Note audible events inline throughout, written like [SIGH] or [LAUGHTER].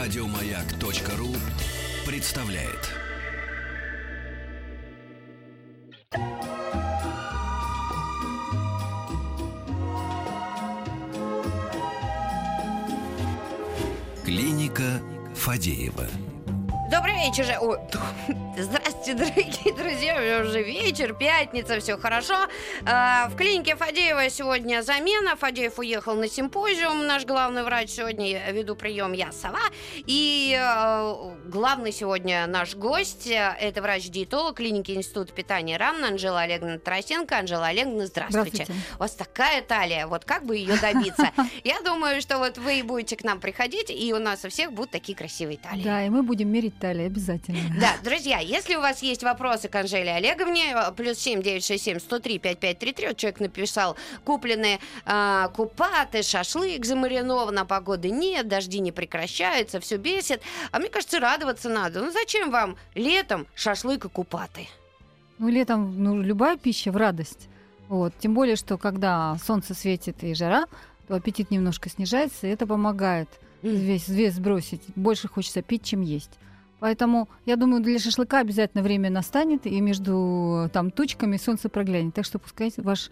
Радиомаяк.ру представляет. Клиника Фадеева. Добрый вечер. же- [LAUGHS] Здравствуйте, [LAUGHS] дорогие друзья. Уже вечер, пятница, все хорошо. А, В клинике Фадеева сегодня замена. Фадеев уехал на симпозиум. Наш главный врач сегодня веду прием я сова. И э, главный сегодня наш гость э, это врач-диетолог клиники Института питания РАН Анжела Олеговна Тарасенко. Анжела Олеговна, здравствуйте. Здравствуйте. У вас такая талия. Вот как бы ее добиться? [LAUGHS] Я думаю, что вот вы будете к нам приходить, и у нас у всех будут такие красивые талии. Да, и мы будем мерить талии обязательно. Да, друзья, если у вас есть вопросы к Анжеле Олеговне, э, плюс 7 967 103 5533, вот человек написал, купленные э, купаты, шашлык замаринован, а погоды нет, дожди не прекращаются, все бесит. А мне кажется, радоваться надо. Ну зачем вам летом шашлык и купаты? Ну, летом ну, любая пища в радость. Вот. Тем более, что когда солнце светит и жара, то аппетит немножко снижается, и это помогает весь вес сбросить. Больше хочется пить, чем есть. Поэтому, я думаю, для шашлыка обязательно время настанет, и между там тучками солнце проглянет. Так что пускай ваш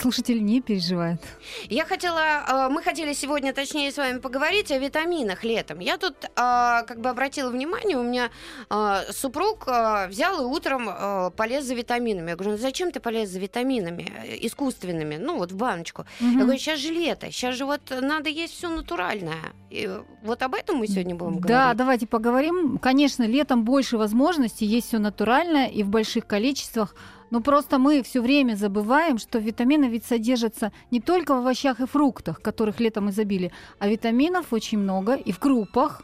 слушатель не переживает. Я хотела, э, мы хотели сегодня, точнее, с вами поговорить о витаминах летом. Я тут э, как бы обратила внимание, у меня э, супруг э, взял и утром э, полез за витаминами. Я говорю, ну зачем ты полез за витаминами э, искусственными, ну вот в баночку? Я говорю, сейчас же лето, сейчас же вот надо есть все натуральное. И вот об этом мы сегодня будем Да, говорить. давайте поговорим. Конечно, летом больше возможностей, есть все натуральное и в больших количествах. Но просто мы все время забываем, что витамины ведь содержатся не только в овощах и фруктах, которых летом изобилие, а витаминов очень много и в крупах.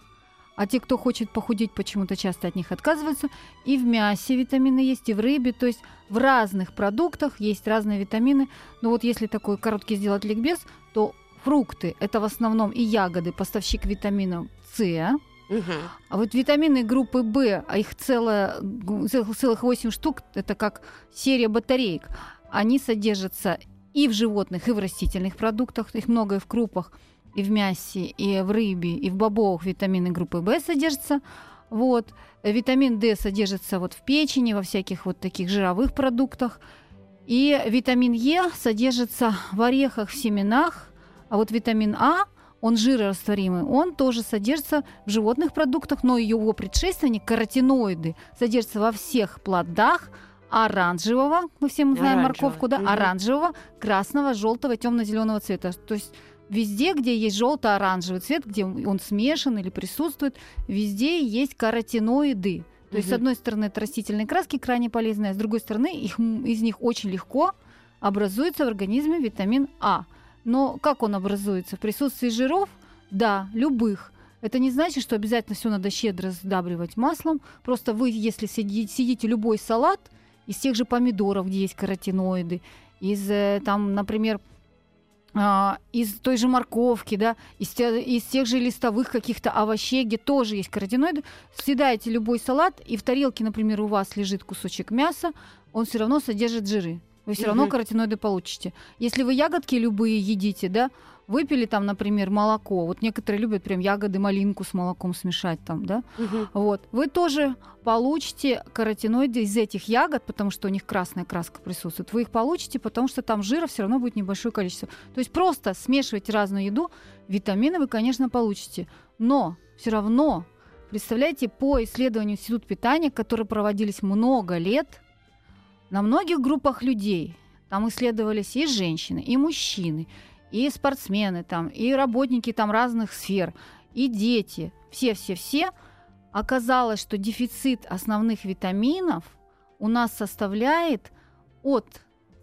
А те, кто хочет похудеть, почему-то часто от них отказываются. И в мясе витамины есть, и в рыбе. То есть в разных продуктах есть разные витамины. Но вот если такой короткий сделать ликбез, то фрукты – это в основном и ягоды, поставщик витаминов С, А вот витамины группы В, а их целое, целых целых 8 штук, это как серия батареек, они содержатся и в животных, и в растительных продуктах, их много и в крупах, и в мясе, и в рыбе, и в бобовых витамины группы В содержатся. Вот. Витамин D содержится вот в печени, во всяких вот таких жировых продуктах. И витамин Е содержится в орехах, в семенах, а вот витамин А, он жирорастворимый, он тоже содержится в животных продуктах, но его предшественник, каротиноиды, содержится во всех плодах оранжевого, мы все мы знаем Оранжевого, морковку, да, мгм. оранжевого, красного, желтого, темно-зеленого цвета. То есть везде, где есть желто-оранжевый цвет, где он смешан или присутствует, везде есть каротиноиды. То есть, с одной стороны, это растительные краски крайне полезные, а с другой стороны, их, из них очень легко образуется в организме витамин А. Но как он образуется? В присутствии жиров? Да, любых. Это не значит, что обязательно все надо щедро сдабривать маслом. Просто вы, если съедите, съедите любой салат из тех же помидоров, где есть каротиноиды, из, э, там, например, а, из той же морковки, да, из, те- из тех же листовых каких-то овощей, где тоже есть каротиноиды, съедаете любой салат, и в тарелке, например, у вас лежит кусочек мяса, он все равно содержит жиры. Вы все равно каротиноиды получите. Если вы ягодки любые едите, да, выпили там, например, молоко. Вот некоторые любят прям ягоды, малинку с молоком смешать там, да. Вот. Вы тоже получите каротиноиды из этих ягод, потому что у них красная краска присутствует. Вы их получите, потому что там жира все равно будет небольшое количество. То есть просто смешивайте разную еду, витамины вы, конечно, получите. Но все равно, представляете, по исследованию Института питания, которые проводились много лет, на многих группах людей, там исследовались и женщины, и мужчины, и спортсмены, там, и работники там разных сфер, и дети, все-все-все, оказалось, что дефицит основных витаминов у нас составляет от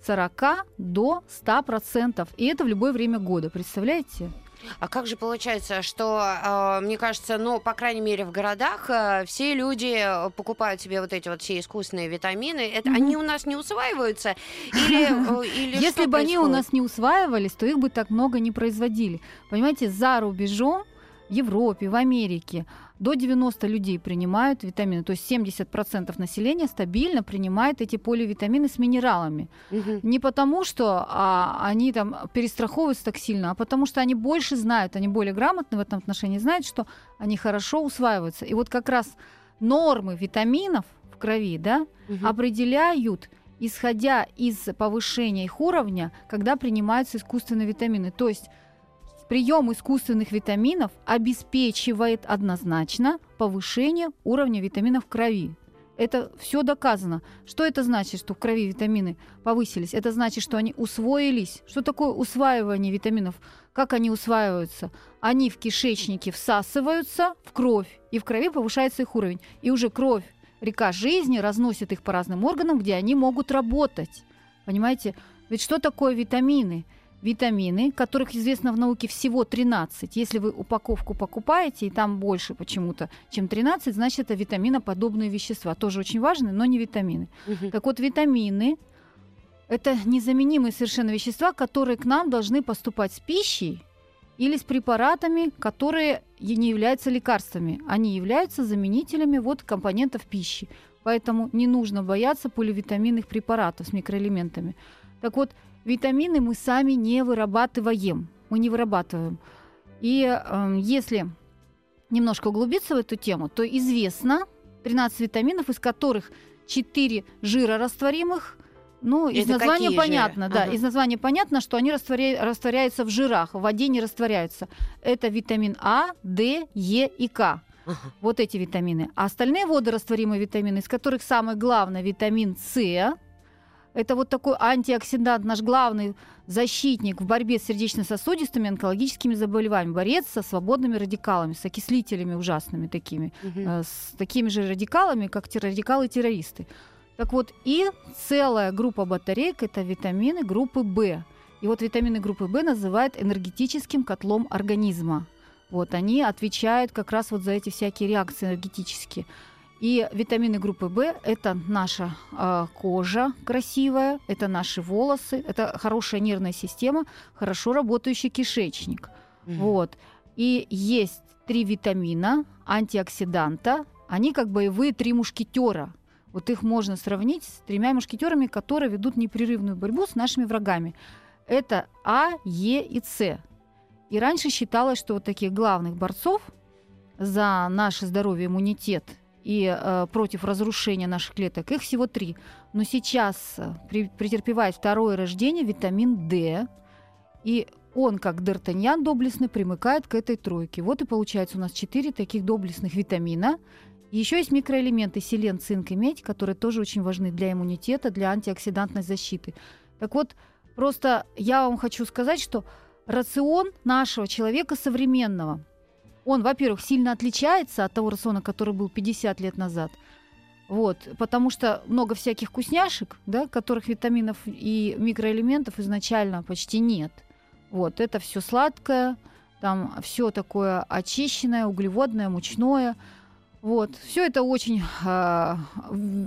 40 до 100%. И это в любое время года, представляете? А как же получается, что, э, мне кажется, ну, по крайней мере, в городах э, все люди э, покупают себе вот эти вот все искусственные витамины. Это, Мгм. Они у нас не усваиваются? Или, [LAUGHS] или Если бы они у происходит? нас не усваивались, то их бы так много не производили. Понимаете, за рубежом в Европе, в Америке до 90 людей принимают витамины, то есть 70% населения стабильно принимает эти поливитамины с минералами. Мгм. Не потому, что а, они там перестраховываются так сильно, а потому что они больше знают, они более грамотны в этом отношении, знают, что они хорошо усваиваются. И вот как раз нормы витаминов в крови, да, Мгм. определяют, исходя из повышения их уровня, когда принимаются искусственные витамины. То есть прием искусственных витаминов обеспечивает однозначно повышение уровня витаминов в крови. Это все доказано. Что это значит, что в крови витамины повысились? Это значит, что они усвоились. Что такое усваивание витаминов? Как они усваиваются? Они в кишечнике всасываются в кровь, и в крови повышается их уровень. И уже кровь, река жизни, разносит их по разным органам, где они могут работать. Понимаете? Ведь что такое витамины? Витамины, которых известно в науке всего 13. Если вы упаковку покупаете, и там больше почему-то, чем 13, значит, это витаминоподобные вещества. Тоже очень важные, но не витамины. Мгм. Так вот, витамины – это незаменимые совершенно вещества, которые к нам должны поступать с пищей или с препаратами, которые не являются лекарствами. Они являются заменителями вот компонентов пищи. Поэтому не нужно бояться поливитаминных препаратов с микроэлементами. Так вот, витамины мы сами не вырабатываем. Мы не вырабатываем. И эм, если немножко углубиться в эту тему, то известно 13 витаминов, из которых 4 жирорастворимых. Ну, из Это названия понятно, жиры? да. Ага. Из названия понятно, что они растворя- растворяются в жирах, в воде не растворяются. Это витамин А, Д, Е и К. Ага. Вот эти витамины. А остальные водорастворимые витамины, из которых самый главный витамин С, это вот такой антиоксидант, наш главный защитник в борьбе с сердечно-сосудистыми онкологическими заболеваниями, борец со свободными радикалами, с окислителями ужасными такими, Мгм. э, с такими же радикалами, как те радикалы-террористы. Так вот, и целая группа батареек – это витамины группы В. И вот витамины группы В называют энергетическим котлом организма. Вот они отвечают как раз вот за эти всякие реакции энергетические. И витамины группы В – это наша э, кожа красивая, это наши волосы, это хорошая нервная система, хорошо работающий кишечник. Мгм. Вот. И есть три витамина, антиоксиданта. Они как боевые три мушкетера. Вот их можно сравнить с тремя мушкетерами, которые ведут непрерывную борьбу с нашими врагами. Это А, Е и С. И раньше считалось, что вот таких главных борцов за наше здоровье, иммунитет и э, против разрушения наших клеток, их всего три. Но сейчас э, при- претерпевает второе рождение витамин D, и он, как Д'Артаньян доблестный, примыкает к этой тройке. Вот и получается у нас четыре таких доблестных витамина. Еще есть микроэлементы селен, цинк и медь, которые тоже очень важны для иммунитета, для антиоксидантной защиты. Так вот, просто я вам хочу сказать, что рацион нашего человека современного, он, во-первых, сильно отличается от того рациона, который был 50 лет назад. Вот, потому что много всяких вкусняшек, да, которых витаминов и микроэлементов изначально почти нет. Вот, это все сладкое, там все такое очищенное, углеводное, мучное. Вот, все это очень,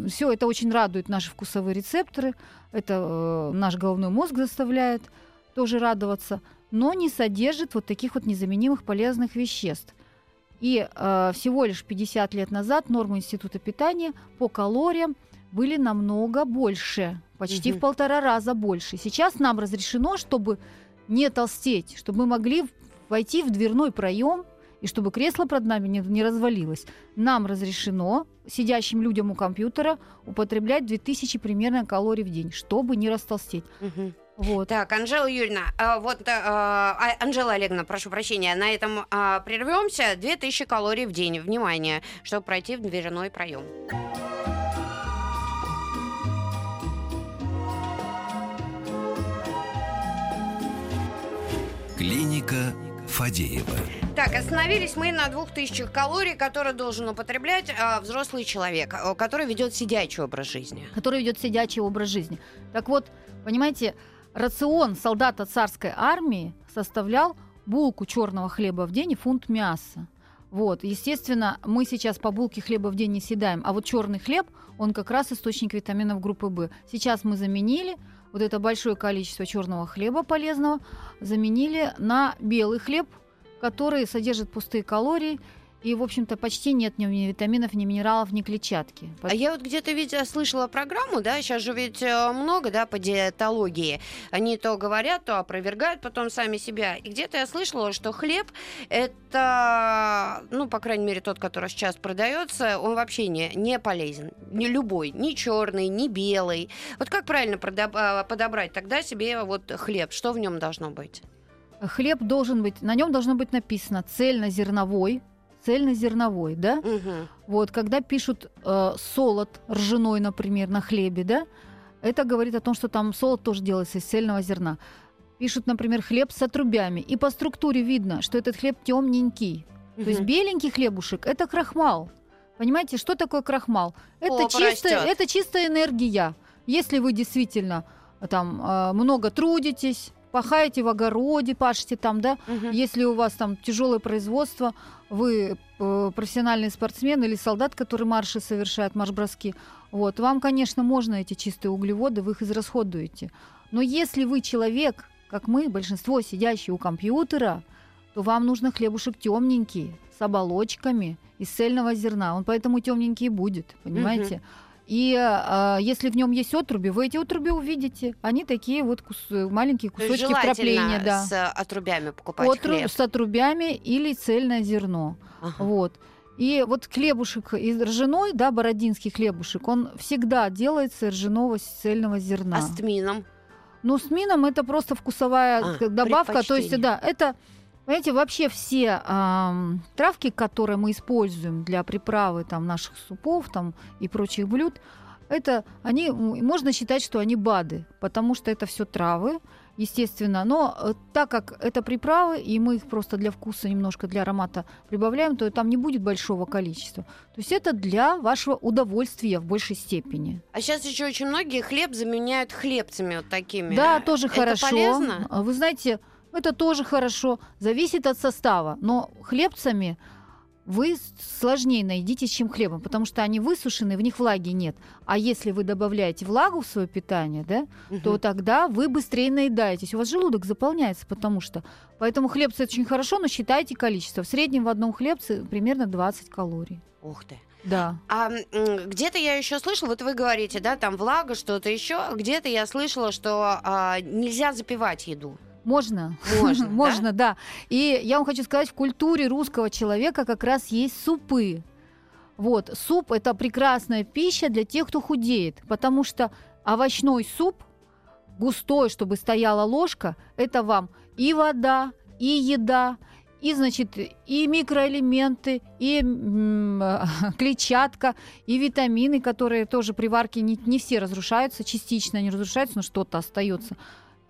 все это очень радует наши вкусовые рецепторы. Это э, наш головной мозг заставляет тоже радоваться, но не содержит вот таких вот незаменимых полезных веществ. И э, всего лишь 50 лет назад нормы Института питания по калориям были намного больше, почти Мгм. в полтора раза больше. Сейчас нам разрешено, чтобы не толстеть, чтобы мы могли войти в дверной проем и чтобы кресло под нами не, не развалилось. Нам разрешено сидящим людям у компьютера употреблять 2000 примерно калорий в день, чтобы не растолстеть. Мгм. Вот. Так, Анжела Юрьевна, а, вот, э, а, Анжела Олеговна, прошу прощения, на этом а, прервемся. 2000 калорий в день, внимание, чтобы пройти в дверной проем. Клиника Фадеева. Так, остановились мы на 2000 калорий, которые должен употреблять а, взрослый человек, который ведет сидячий образ жизни. который ведет сидячий образ жизни. Так вот, понимаете, рацион солдата царской армии составлял булку черного хлеба в день и фунт мяса. Вот, естественно, мы сейчас по булке хлеба в день не съедаем, а вот черный хлеб, он как раз источник витаминов группы В. Сейчас мы заменили вот это большое количество черного хлеба полезного, заменили на белый хлеб, который содержит пустые калории, и, в общем-то, почти нет ни витаминов, ни минералов, ни клетчатки. А я вот где-то видела, слышала программу, да, сейчас же ведь э, много, да, по диетологии. Они то говорят, то опровергают потом сами себя. И где-то я слышала, что хлеб это, ну, по крайней мере, тот, который сейчас продается, он вообще не, не полезен. Не любой, ни черный, ни белый. Вот как правильно продоб- подобрать тогда себе вот хлеб? Что в нем должно быть? Хлеб должен быть, на нем должно быть написано цельнозерновой, цельнозерновой, да? Мгм. Вот, когда пишут э, солод ржаной, например, на хлебе, да, это говорит о том, что там солод тоже делается из цельного зерна. Пишут, например, хлеб с отрубями. И по структуре видно, что этот хлеб темненький. То есть беленький хлебушек это крахмал. Понимаете, что такое крахмал? Это, Попа чистая, это чистая энергия. Если вы действительно э, там э, много трудитесь, пахаете в огороде, пашете там, да, Мгм. если у вас там тяжелое производство, вы э, профессиональный спортсмен или солдат, который марши совершает, марш-броски, вот, вам, конечно, можно эти чистые углеводы, вы их израсходуете. Но если вы человек, как мы, большинство сидящие у компьютера, то вам нужно хлебушек темненький, с оболочками, из цельного зерна. Он поэтому темненький будет, понимаете? И э, если в нем есть отруби, вы эти отруби увидите. Они такие вот кус- маленькие кусочки вкрапления, да. с отрубями покупать Отру- хлеб. с отрубями или цельное зерно. Ага. Вот. И вот хлебушек из ржаной, да, бородинский хлебушек, он всегда делается из ржаного цельного зерна. А с тмином? Ну, с мином это просто вкусовая А, добавка. То есть, да, это, понимаете, вообще все ам, травки, которые мы используем для приправы там, наших супов там, и прочих блюд, это они, можно считать, что они БАДы, потому что это все травы, естественно. Но э, так как это приправы, и мы их просто для вкуса, немножко для аромата прибавляем, то там не будет большого количества. То есть это для вашего удовольствия в большей степени. А сейчас еще очень многие хлеб заменяют хлебцами вот такими. Да, тоже Это хорошо. полезно? Вы знаете, это тоже хорошо. Зависит от состава. Но хлебцами вы сложнее найдитесь, чем хлебом, потому что они высушены, в них влаги нет. А если вы добавляете влагу в свое питание, да, Мгм. то тогда вы быстрее наедаетесь. У вас желудок заполняется, потому что... Поэтому хлебцы очень хорошо, но считайте количество. В среднем в одном хлебце примерно 20 калорий. Ух ты. Да. А где-то я еще слышала, вот вы говорите, да, там влага, что-то еще. Где-то я слышала, что а, нельзя запивать еду. Можно. Можно, [LAUGHS] да? Можно, да? И я вам хочу сказать, в культуре русского человека как раз есть супы. Вот, суп – это прекрасная пища для тех, кто худеет, потому что овощной суп, густой, чтобы стояла ложка, это вам и вода, и еда, и, значит, и микроэлементы, и м, [LAUGHS] клетчатка, и витамины, которые тоже при варке не, не все разрушаются, частично они разрушаются, но что-то остается.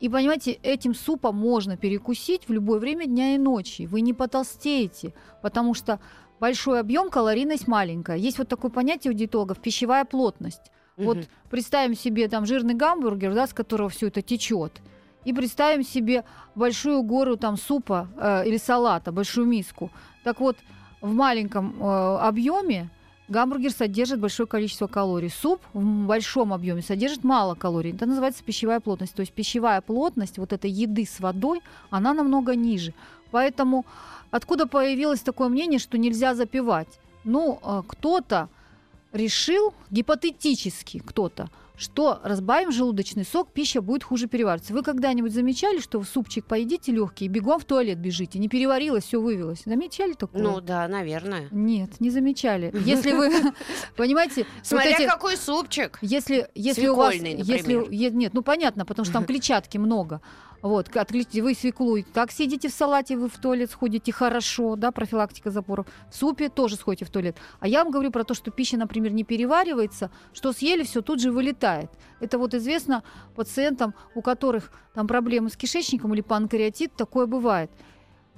И понимаете, этим супом можно перекусить в любое время дня и ночи. Вы не потолстеете, потому что большой объем, калорийность маленькая. Есть вот такое понятие у диетологов – пищевая плотность. Вот Мгм. представим себе там жирный гамбургер, да, с которого все это течет, и представим себе большую гору там супа э, или салата, большую миску. Так вот, в маленьком э, объеме гамбургер содержит большое количество калорий. Суп в большом объеме содержит мало калорий. Это называется пищевая плотность. То есть пищевая плотность вот этой еды с водой, она намного ниже. Поэтому откуда появилось такое мнение, что нельзя запивать? Ну, э, кто-то решил, гипотетически кто-то, что разбавим желудочный сок, пища будет хуже перевариваться. Вы когда-нибудь замечали, что в супчик поедите легкий бегом в туалет бежите? Не переварилось, все вывелось. Замечали такое? Ну да, наверное. Нет, не замечали. [LAUGHS] Если вы, понимаете, Смотря какой супчик. если, если у вас, если, нет, ну понятно, потому что там клетчатки много. Вот, отклите вы свеклу, и так сидите в салате, вы в туалет сходите хорошо, да, профилактика запоров. В супе тоже сходите в туалет. А я вам говорю про то, что пища, например, не переваривается, что съели, все тут же вылетает. Это вот известно пациентам, у которых там проблемы с кишечником или панкреатит, такое бывает.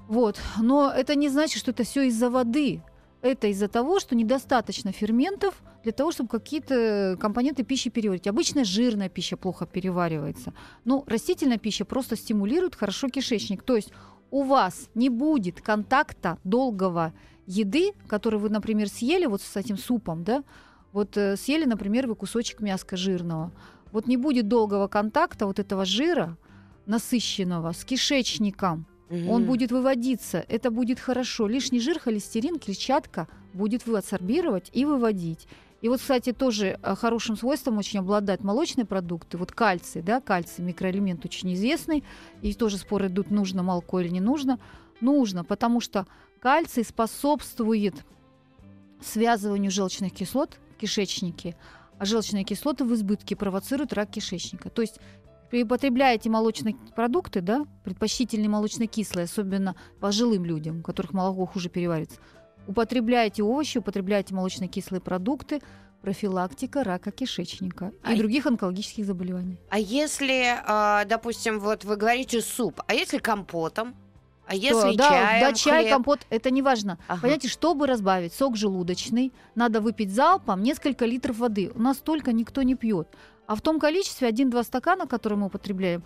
Вот. Но это не значит, что это все из-за воды. Это из-за того, что недостаточно ферментов для того, чтобы какие-то компоненты пищи переварить. Обычно жирная пища плохо переваривается. Ну, растительная пища просто стимулирует хорошо кишечник. То есть у вас не будет контакта долгого еды, который вы, например, съели вот с этим супом, да, вот э, съели, например, вы кусочек мяска жирного. Вот не будет долгого контакта вот этого жира насыщенного с кишечником. Он будет выводиться, это будет хорошо. Лишний жир, холестерин, клетчатка будет адсорбировать и выводить. И вот, кстати, тоже э, хорошим свойством очень обладают молочные продукты. Вот кальций, да, кальций, микроэлемент очень известный. И тоже споры идут, нужно молоко или не нужно. Нужно, потому что кальций способствует связыванию желчных кислот в кишечнике, а желчные кислоты в избытке провоцируют рак кишечника. То есть при употребляете молочные продукты, да, предпочтительные молочно-кислые, особенно пожилым людям, у которых молоко хуже переварится, употребляете овощи, употребляете молочно-кислые продукты, профилактика рака кишечника и А- других онкологических заболеваний. А если, а, допустим, вот вы говорите суп, а если компотом? А если да, чаем, да, чай, хлеб? компот, это не важно. Ага. Понимаете, чтобы разбавить сок желудочный, надо выпить залпом несколько литров воды. У нас столько никто не пьет. А в том количестве 1-2 стакана, которые мы употребляем,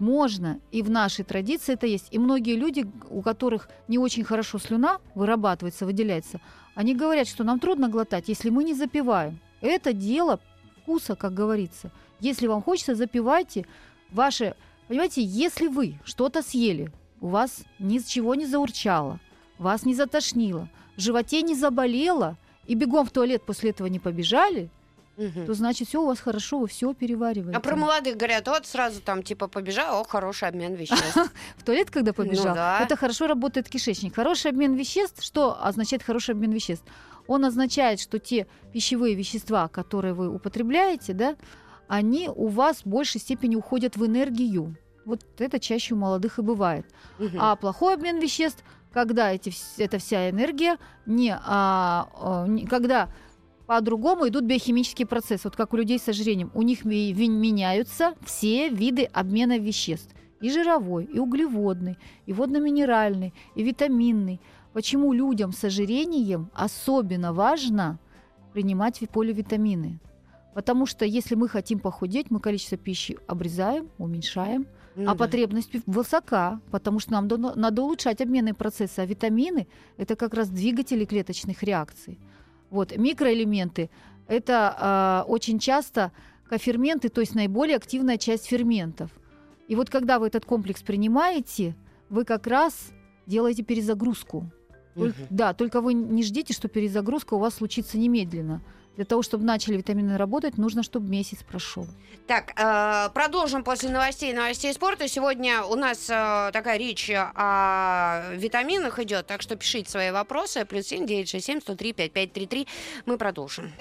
можно. И в нашей традиции это есть. И многие люди, у которых не очень хорошо слюна вырабатывается, выделяется, они говорят, что нам трудно глотать, если мы не запиваем. Это дело вкуса, как говорится. Если вам хочется, запивайте ваше... Понимаете, если вы что-то съели, у вас ничего не заурчало, вас не затошнило, в животе не заболело, и бегом в туалет после этого не побежали, Мгм. то значит все у вас хорошо, вы все перевариваете. А про молодых говорят, вот сразу там типа побежал, о, хороший обмен веществ. [LAUGHS] В туалет, когда побежал, Ну да. это хорошо работает кишечник. Хороший обмен веществ, что означает хороший обмен веществ? Он означает, что те пищевые вещества, которые вы употребляете, да, они у вас в большей степени уходят в энергию. Вот это чаще у молодых и бывает. А плохой обмен веществ, когда эти, эта вся энергия не, а, а, не- когда по-другому идут биохимические процессы, вот как у людей с ожирением. У них меняются все виды обмена веществ. И жировой, и углеводный, и водно-минеральный, и витаминный. Почему людям с ожирением особенно важно принимать ви- поливитамины? Потому что если мы хотим похудеть, мы количество пищи обрезаем, уменьшаем, Ну а да. потребность высока, потому что нам надо улучшать обменные процессы, а витамины – это как раз двигатели клеточных реакций. Вот, микроэлементы – это а, очень часто коферменты, то есть наиболее активная часть ферментов. И вот когда вы этот комплекс принимаете, вы как раз делаете перезагрузку. Мгм. Да, только вы не ждите, что перезагрузка у вас случится немедленно. Для того, чтобы начали витамины работать, нужно, чтобы месяц прошел. Так, э, продолжим после новостей новостей спорта. Сегодня у нас э, такая речь о витаминах идет, так что пишите свои вопросы. Плюс семь девять шесть семь сто три пять пять три три. Мы продолжим.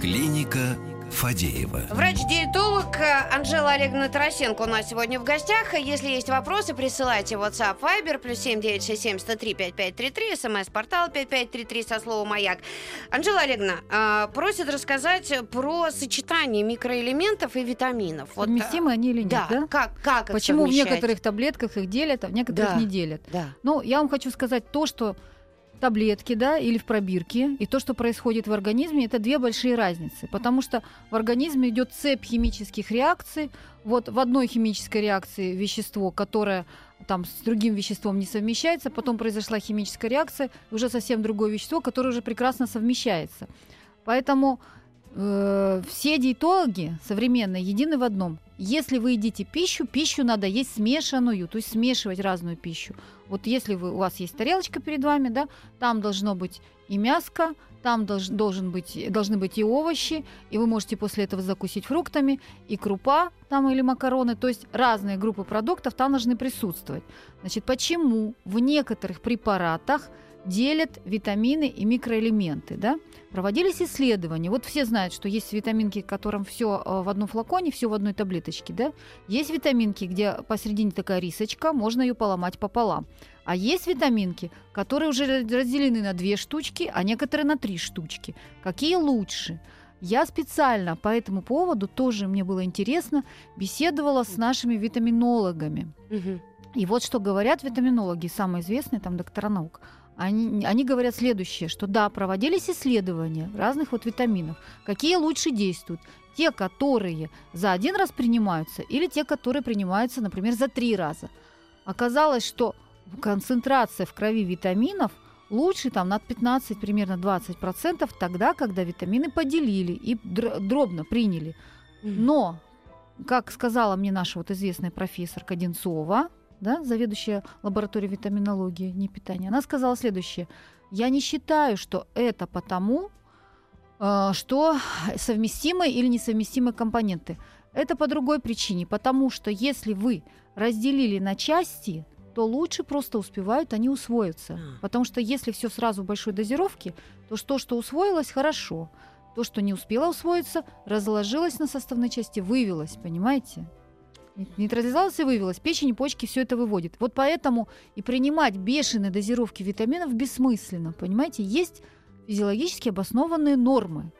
Клиника Фадеева. Врач-диетолог э, Анжела Олеговна Тарасенко у нас сегодня в гостях. Если есть вопросы, присылайте в WhatsApp Viber плюс семь девять шесть семь сто три пять пять три три, смс-портал пять пять три три со словом «Маяк». Анжела Олеговна э, просит рассказать про сочетание микроэлементов и витаминов. Вот, э, Совместимы они или нет, да, да? Как, как Почему в некоторых таблетках их делят, а в некоторых Да. не делят? Да. Ну, я вам хочу сказать то, что таблетки, да, или в пробирке, и то, что происходит в организме, это две большие разницы. Потому что в организме идет цепь химических реакций. Вот в одной химической реакции вещество, которое там с другим веществом не совмещается, потом произошла химическая реакция, уже совсем другое вещество, которое уже прекрасно совмещается. Поэтому э, все диетологи современные едины в одном. Если вы едите пищу, пищу надо есть смешанную, то есть смешивать разную пищу. Вот если вы, у вас есть тарелочка перед вами, да, там должно быть и мяско, там долж- должен быть, должны быть и овощи, и вы можете после этого закусить фруктами, и крупа там или макароны, то есть разные группы продуктов там должны присутствовать. Значит, почему в некоторых препаратах делят витамины и микроэлементы, да? Проводились исследования. Вот все знают, что есть витаминки, которым все в одном флаконе, все в одной таблеточке, да? Есть витаминки, где посередине такая рисочка, можно ее поломать пополам. А есть витаминки, которые уже разделены на две штучки, а некоторые на три штучки. Какие лучше? Я специально по этому поводу, тоже мне было интересно, беседовала с нашими витаминологами. Мгм. И вот что говорят витаминологи, самые известные там доктора наук. Они, они говорят следующее, что да, проводились исследования разных вот витаминов. Какие лучше действуют? Те, которые за один раз принимаются, или те, которые принимаются, например, за три раза. Оказалось, что концентрация в крови витаминов лучше там на 15, примерно 20% тогда, когда витамины поделили и др- дробно приняли. Но, как сказала мне наша вот известная профессор Каденцова, да, заведующая лабораторией витаминологии, не питания, она сказала следующее. Я не считаю, что это потому, э, что совместимые или несовместимые компоненты. Это по другой причине, потому что если вы разделили на части, то лучше просто успевают они усвоиться. Потому что если все сразу в большой дозировке, то то, что усвоилось, хорошо. То, что не успело усвоиться, разложилось на составные части, вывелось, понимаете? Нейтрализовалось и вывелось. Печень и почки все это выводит. Вот поэтому и принимать бешеные дозировки витаминов бессмысленно, понимаете? Есть физиологически обоснованные нормы.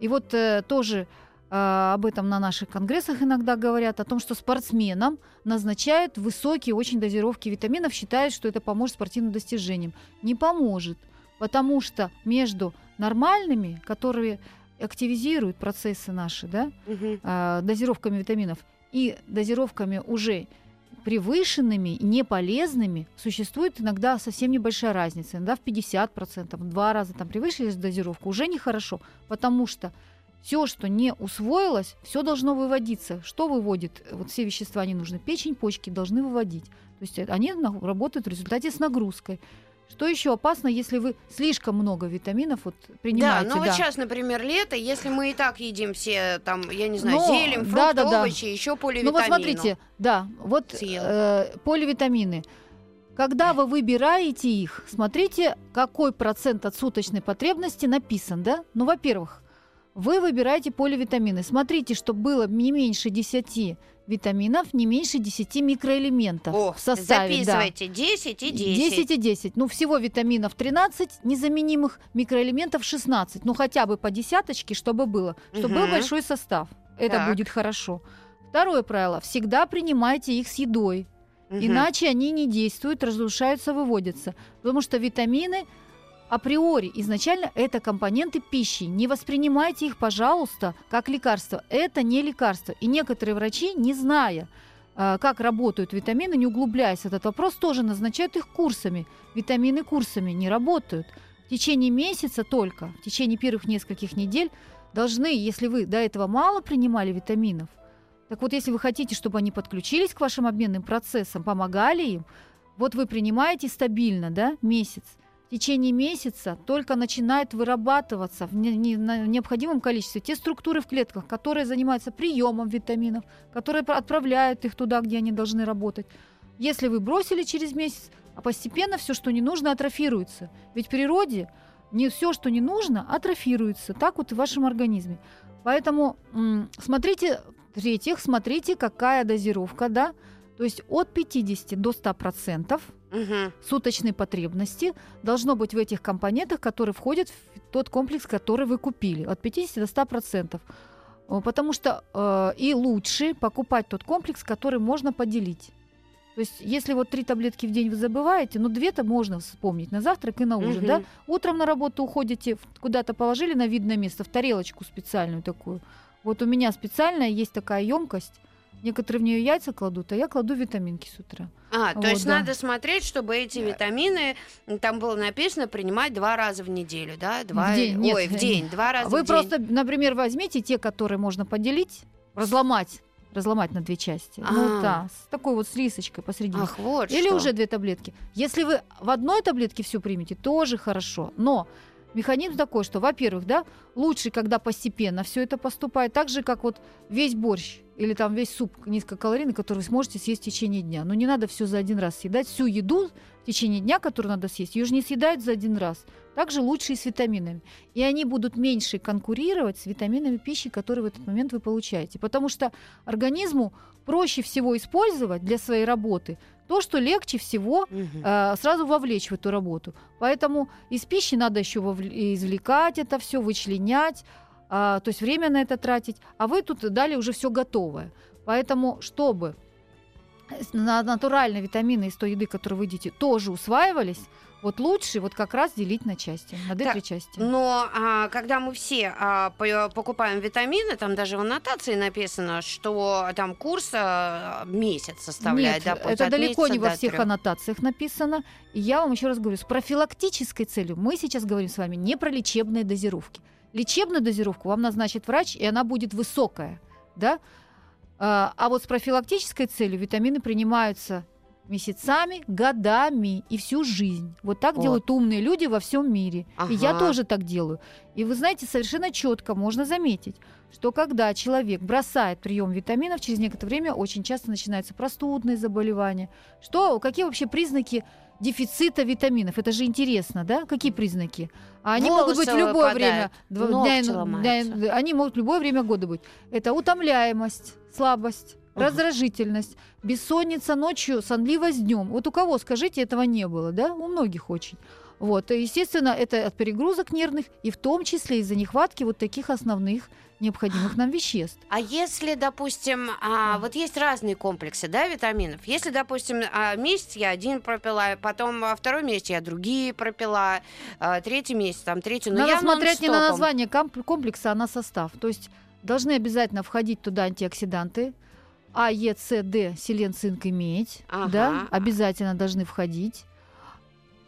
И вот э, тоже э, об этом на наших конгрессах иногда говорят, о том, что спортсменам назначают высокие очень дозировки витаминов, считают, что это поможет спортивным достижениям. Не поможет, потому что между нормальными, которые активизируют процессы наши, да, э, дозировками витаминов и дозировками уже превышенными, неполезными, существует иногда совсем небольшая разница. Иногда в 50%, в два раза там превысили дозировку, уже нехорошо, потому что все, что не усвоилось, все должно выводиться. Что выводит? Вот все вещества не нужны. Печень, почки должны выводить. То есть они работают в результате с нагрузкой. Что еще опасно, если вы слишком много витаминов вот, Да, принимаете? ну вот сейчас, например, лето, если мы и так едим все, там, я не знаю, Но, зелень, фрукты, да, да, да. овощи, еще Ну поливитамину. вот смотрите, да, вот Съел. э, поливитамины. Когда вы выбираете их, смотрите, какой процент от суточной потребности написан, да? Ну, во-первых, вы выбираете поливитамины. Смотрите, чтобы было не меньше 10 витаминов, не меньше 10 микроэлементов О, в составе. да. записывайте 10 и 10. 10 и 10. Ну, всего витаминов 13, незаменимых микроэлементов 16. Ну, хотя бы по десяточке, чтобы было. Чтобы был Мгм. большой состав. Это Так. будет хорошо. Второе правило. Всегда принимайте их с едой. Мгм. Иначе они не действуют, разрушаются, выводятся. Потому что витамины априори изначально это компоненты пищи. Не воспринимайте их, пожалуйста, как лекарство. Это не лекарство. И некоторые врачи, не зная, а, как работают витамины, не углубляясь в этот вопрос, тоже назначают их курсами. Витамины курсами не работают. В течение месяца только, в течение первых нескольких недель должны, если вы до этого мало принимали витаминов, так вот, если вы хотите, чтобы они подключились к вашим обменным процессам, помогали им, вот вы принимаете стабильно, да, месяц. Течение месяца только начинают вырабатываться в необходимом количестве те структуры в клетках, которые занимаются приемом витаминов, которые отправляют их туда, где они должны работать. Если вы бросили через месяц, а постепенно все, что не нужно, атрофируется. Ведь в природе не все, что не нужно, атрофируется. Так вот и в вашем организме. Поэтому смотрите, в-третьих, смотрите, какая дозировка, да, то есть от 50 до 100 процентов Мгм. суточной потребности должно быть в этих компонентах, которые входят в тот комплекс, который вы купили, от 50 до 100 процентов. Э, Потому что э, и лучше покупать тот комплекс, который можно поделить. То есть, если вот три таблетки в день вы забываете, ну две-то можно вспомнить на завтрак и на ужин, Мгм. да? Утром на работу уходите, куда-то положили на видное место, в тарелочку специальную такую. Вот у меня специальная есть такая емкость. Некоторые в нее яйца кладут, а я кладу витаминки с утра. А, то Вот, есть да. надо смотреть, чтобы эти витамины, м, там было написано, принимать два раза в неделю, да? Два... день, нет, Ой, в день, два раза Вы в день. просто, например, возьмите те, которые можно поделить, разломать, разломать на две части. А. Ну да, с такой вот с рисочкой посредине. Ах, вот Или что. уже две таблетки. Если вы в одной таблетке все примете, тоже хорошо. Но механизм такой, что, во-первых, да, лучше, когда постепенно все это поступает, так же, как вот весь борщ или там весь суп низкокалорийный, который вы сможете съесть в течение дня. Но не надо все за один раз съедать. Всю еду в течение дня, которую надо съесть, ее же не съедают за один раз. Также лучше и с витаминами. И они будут меньше конкурировать с витаминами пищи, которые в этот момент вы получаете. Потому что организму проще всего использовать для своей работы то, что легче всего э, сразу вовлечь в эту работу. Поэтому из пищи надо еще вовл- извлекать это все, вычленять, а, то есть время на это тратить. А вы тут дали уже все готовое. Поэтому, чтобы на- натуральные витамины из той еды, которую вы едите, тоже усваивались, Вот лучше вот как раз делить на части, на D3 части. Но а, когда мы все а, по- покупаем витамины, там даже в аннотации написано, что там курс а, месяц составляет. Нет, да, это далеко не во всех трёх. аннотациях написано. И я вам еще раз говорю, с профилактической целью мы сейчас говорим с вами не про лечебные дозировки. Лечебную дозировку вам назначит врач, и она будет высокая, да? А а вот с профилактической целью витамины принимаются месяцами, годами и всю жизнь. Вот так Вот. делают умные люди во всем мире. И я Ага. тоже так делаю. И вы знаете, совершенно четко можно заметить, что когда человек бросает прием витаминов, через некоторое время очень часто начинаются простудные заболевания. Что, какие вообще признаки дефицита витаминов? Это же интересно, да? Какие признаки? А они могут быть в Волосы любое выпадают, время. дня- дня- они могут в любое время года быть. Это утомляемость, слабость, Ага. раздражительность, бессонница ночью, сонливость днем. Вот у кого, скажите, этого не было, да? У многих очень. Вот, и, естественно, это от перегрузок нервных, и в том числе из-за нехватки вот таких основных необходимых нам веществ. А если, допустим, а, вот есть разные комплексы, да, витаминов. Если, допустим, а, месяц я один пропила, потом а, второй месяц я другие пропила, а, третий месяц там третий, но Надо я смотреть не на название комп- комплекса, а на состав. То есть должны обязательно входить туда антиоксиданты, А, Е, С, Д, селен, цинк и медь. Ага. Да, обязательно должны входить.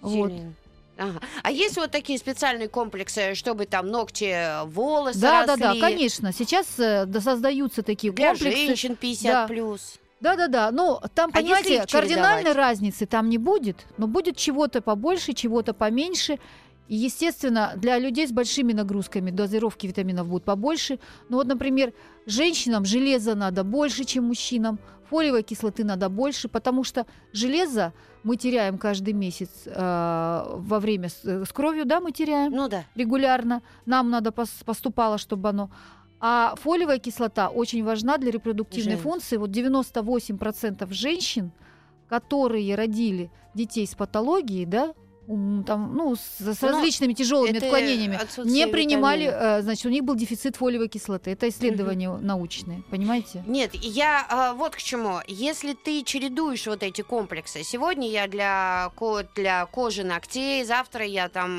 Вот. Ага. А есть вот такие специальные комплексы, чтобы там ногти, волосы Да, да, да, росли? конечно. Сейчас э, да, создаются такие Для комплексы. женщин 50 Да. плюс. Да, да, да. Ну, там, А понимаете, кардинальной разницы там не будет, но будет чего-то побольше, чего-то поменьше. И, естественно, для людей с большими нагрузками дозировки витаминов будут побольше. Ну вот, например, женщинам железа надо больше, чем мужчинам, фолиевой кислоты надо больше, потому что железо мы теряем каждый месяц э, во время с, э, с кровью, да, мы теряем Ну да. регулярно. Нам надо пос- поступало, чтобы оно. А фолиевая кислота очень важна для репродуктивной Женщин. функции. Вот 98% женщин, которые родили детей с патологией, да, там, ну, с, с Ну, различными тяжелыми отклонениями, не принимали, витамина. э, значит, у них был дефицит фолиевой кислоты. Это исследования научные, понимаете? Нет, я а, вот к чему. Если ты чередуешь вот эти комплексы, сегодня я для, для кожи ногтей, завтра я там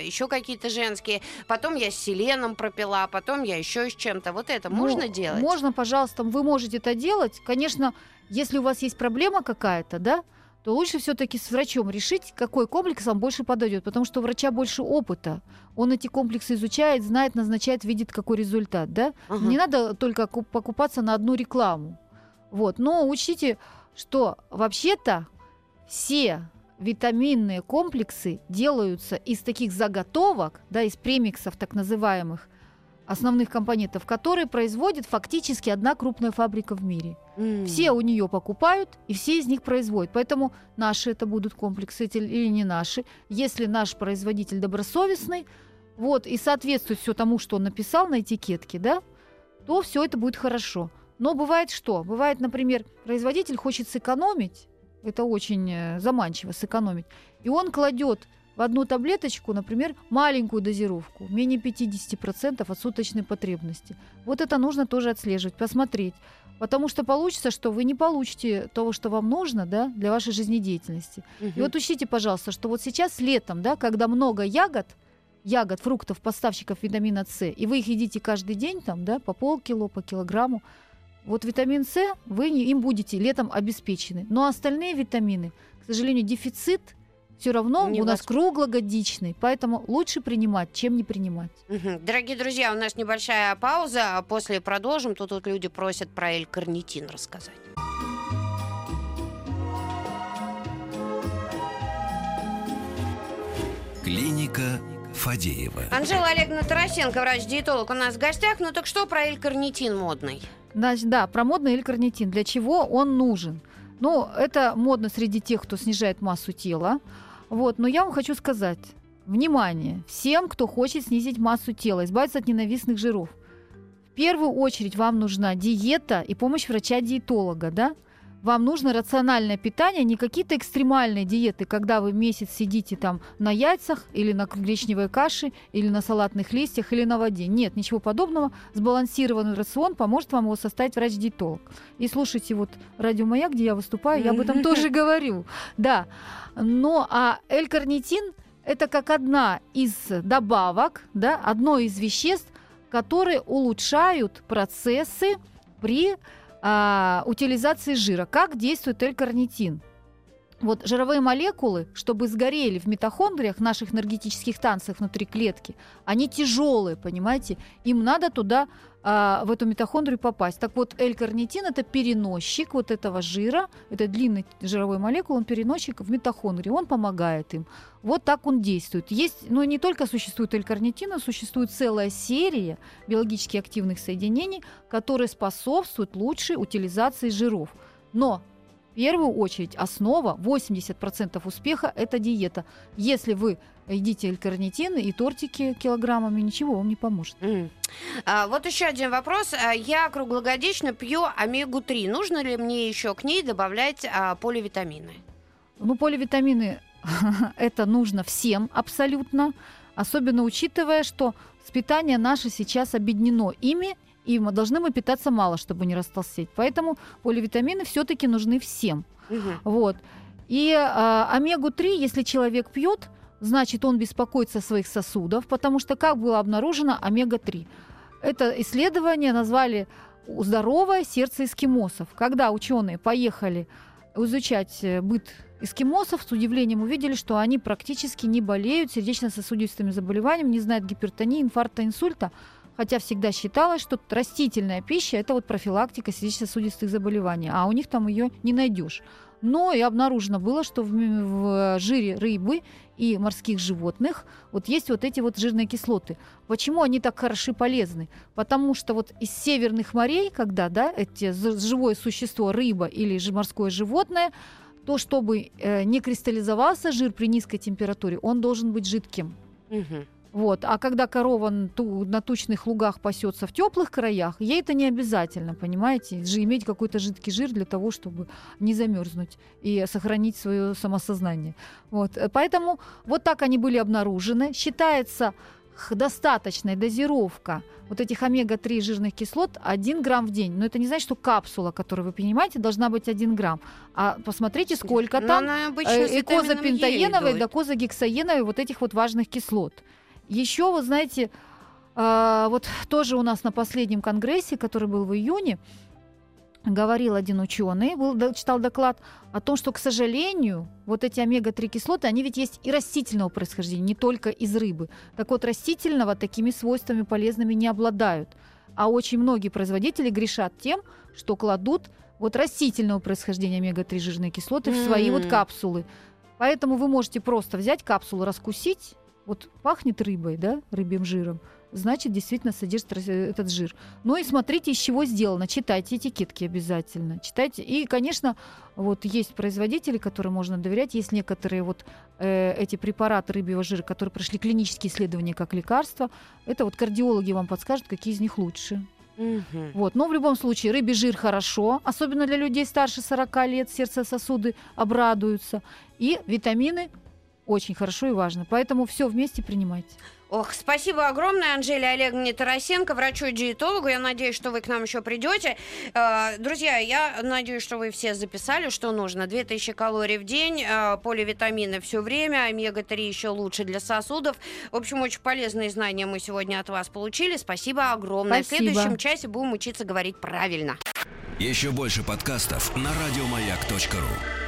еще какие-то женские, потом я с селеном пропила, потом я еще с чем-то. Вот это Ну, можно делать? Можно, пожалуйста, вы можете это делать. Конечно, если у вас есть проблема какая-то, да, то лучше все-таки с врачом решить, какой комплекс вам больше подойдет, потому что у врача больше опыта. Он эти комплексы изучает, знает, назначает, видит, какой результат, да. Ага. Не надо только ку- покупаться на одну рекламу. Вот. Но учтите, что вообще-то все витаминные комплексы делаются из таких заготовок, да, из премиксов так называемых, основных компонентов, которые производит фактически одна крупная фабрика в мире. М. Все у нее покупают, и все из них производят. Поэтому наши это будут комплексы или не наши. Если наш производитель добросовестный, вот, и соответствует все тому, что он написал на этикетке, да, то все это будет хорошо. Но бывает что? Бывает, например, производитель хочет сэкономить, это очень э, заманчиво сэкономить, и он кладет в одну таблеточку, например, маленькую дозировку, менее 50% от суточной потребности. Вот это нужно тоже отслеживать, посмотреть. Потому что получится, что вы не получите того, что вам нужно да, для вашей жизнедеятельности. Мгм. И вот учтите, пожалуйста, что вот сейчас летом, да, когда много ягод, ягод, фруктов, поставщиков витамина С, и вы их едите каждый день, там, да, по полкило, по килограмму, вот витамин С, вы им будете летом обеспечены. Но остальные витамины, к сожалению, дефицит все равно Не у нас круглогодичный, поэтому лучше принимать, чем не принимать. Дорогие друзья, у нас небольшая пауза, а после продолжим. Тут вот люди просят про L-карнитин рассказать. Клиника Фадеева. Анжела Олеговна Тарасенко, врач-диетолог, у нас в гостях. Ну так что про L-карнитин модный? Значит, да, про модный L-карнитин. Для чего он нужен? Ну, это модно среди тех, кто снижает массу тела. Вот, но я вам хочу сказать, внимание, всем, кто хочет снизить массу тела, избавиться от ненавистных жиров. В первую очередь вам нужна диета и помощь врача-диетолога, да? Вам нужно рациональное питание, не какие-то экстремальные диеты, когда вы месяц сидите там на яйцах или на гречневой каше, или на салатных листьях, или на воде. Нет, ничего подобного. Сбалансированный рацион поможет вам его составить врач-диетолог. И слушайте вот радио «Маяк», где я выступаю, я об этом [LAUGHS] тоже говорю. Да. Но а L-карнитин – это как одна из добавок, да, одно из веществ, которые улучшают процессы при а, утилизации жира. Как действует L-карнитин? Вот жировые молекулы, чтобы сгорели в митохондриях, наших энергетических танцах внутри клетки, они тяжелые, понимаете? Им надо туда, а, в эту митохондрию попасть. Так вот, L-карнитин – это переносчик вот этого жира, это длинный жировой молекул, он переносчик в митохондрии, он помогает им. Вот так он действует. Есть, ну не только существует L-карнитин, а существует целая серия биологически активных соединений, которые способствуют лучшей утилизации жиров. Но первую очередь основа, 80% успеха – это диета. Если вы едите L-карнитин и тортики килограммами, ничего вам не поможет. Mm. А, вот еще один вопрос. А, я круглогодично пью омегу-3. Нужно ли мне еще к ней добавлять а, поливитамины? Ну, поливитамины [LAUGHS] это нужно всем абсолютно, особенно учитывая, что питание наше сейчас объединено ими, и мы должны мы питаться мало, чтобы не растолстеть. Поэтому поливитамины все-таки нужны всем. Угу. Вот. И а, омегу-3, если человек пьет, значит, он беспокоится о своих сосудов, потому что, как было обнаружено, омега-3. Это исследование назвали «Здоровое сердце эскимосов». Когда ученые поехали изучать э, быт эскимосов, с удивлением увидели, что они практически не болеют сердечно-сосудистыми заболеваниями, не знают гипертонии, инфаркта, инсульта, хотя всегда считалось, что растительная пища – это вот профилактика сердечно-сосудистых заболеваний, а у них там ее не найдешь. Но и обнаружено было, что в, в жире рыбы и морских животных вот есть вот эти вот жирные кислоты. Почему они так хороши полезны? Потому что вот из северных морей, когда да, эти живое существо, рыба или же морское животное, то чтобы э, не кристаллизовался жир при низкой температуре, он должен быть жидким. Угу. Вот. А когда корова на тучных лугах пасется в теплых краях, ей это не обязательно, понимаете, же иметь какой-то жидкий жир для того, чтобы не замерзнуть и сохранить свое самосознание. Вот. Поэтому вот так они были обнаружены. Считается достаточная дозировка вот этих омега-3 жирных кислот 1 грамм в день. Но это не значит, что капсула, которую вы принимаете, должна быть 1 грамм. А посмотрите, сколько Но там э, козапентаеновой до козагексаеновой вот этих вот важных кислот. Еще, вы знаете, э, вот тоже у нас на последнем конгрессе, который был в июне, говорил один ученый, был, читал доклад о том, что, к сожалению, вот эти омега-3 кислоты, они ведь есть и растительного происхождения, не только из рыбы. Так вот, растительного такими свойствами полезными не обладают. А очень многие производители грешат тем, что кладут вот растительного происхождения омега-3 жирные кислоты mm. в свои вот капсулы. Поэтому вы можете просто взять капсулу, раскусить, вот пахнет рыбой, да, рыбьим жиром, значит, действительно содержит этот жир. Ну и смотрите, из чего сделано. Читайте этикетки обязательно. Читайте. И, конечно, вот есть производители, которым можно доверять. Есть некоторые вот э, эти препараты рыбьего жира, которые прошли клинические исследования как лекарства. Это вот кардиологи вам подскажут, какие из них лучше. Угу. Вот. Но в любом случае рыбий жир хорошо, особенно для людей старше 40 лет, сердце-сосуды обрадуются. И витамины очень хорошо и важно. Поэтому все вместе принимайте. Ох, спасибо огромное, Анжеле Олеговне Тарасенко, врачу-диетологу. Я надеюсь, что вы к нам еще придете. Э, друзья, я надеюсь, что вы все записали, что нужно. 2000 калорий в день, э, поливитамины все время, омега-3 еще лучше для сосудов. В общем, очень полезные знания мы сегодня от вас получили. Спасибо огромное. Спасибо. В следующем часе будем учиться говорить правильно. Еще больше подкастов на радиомаяк.ру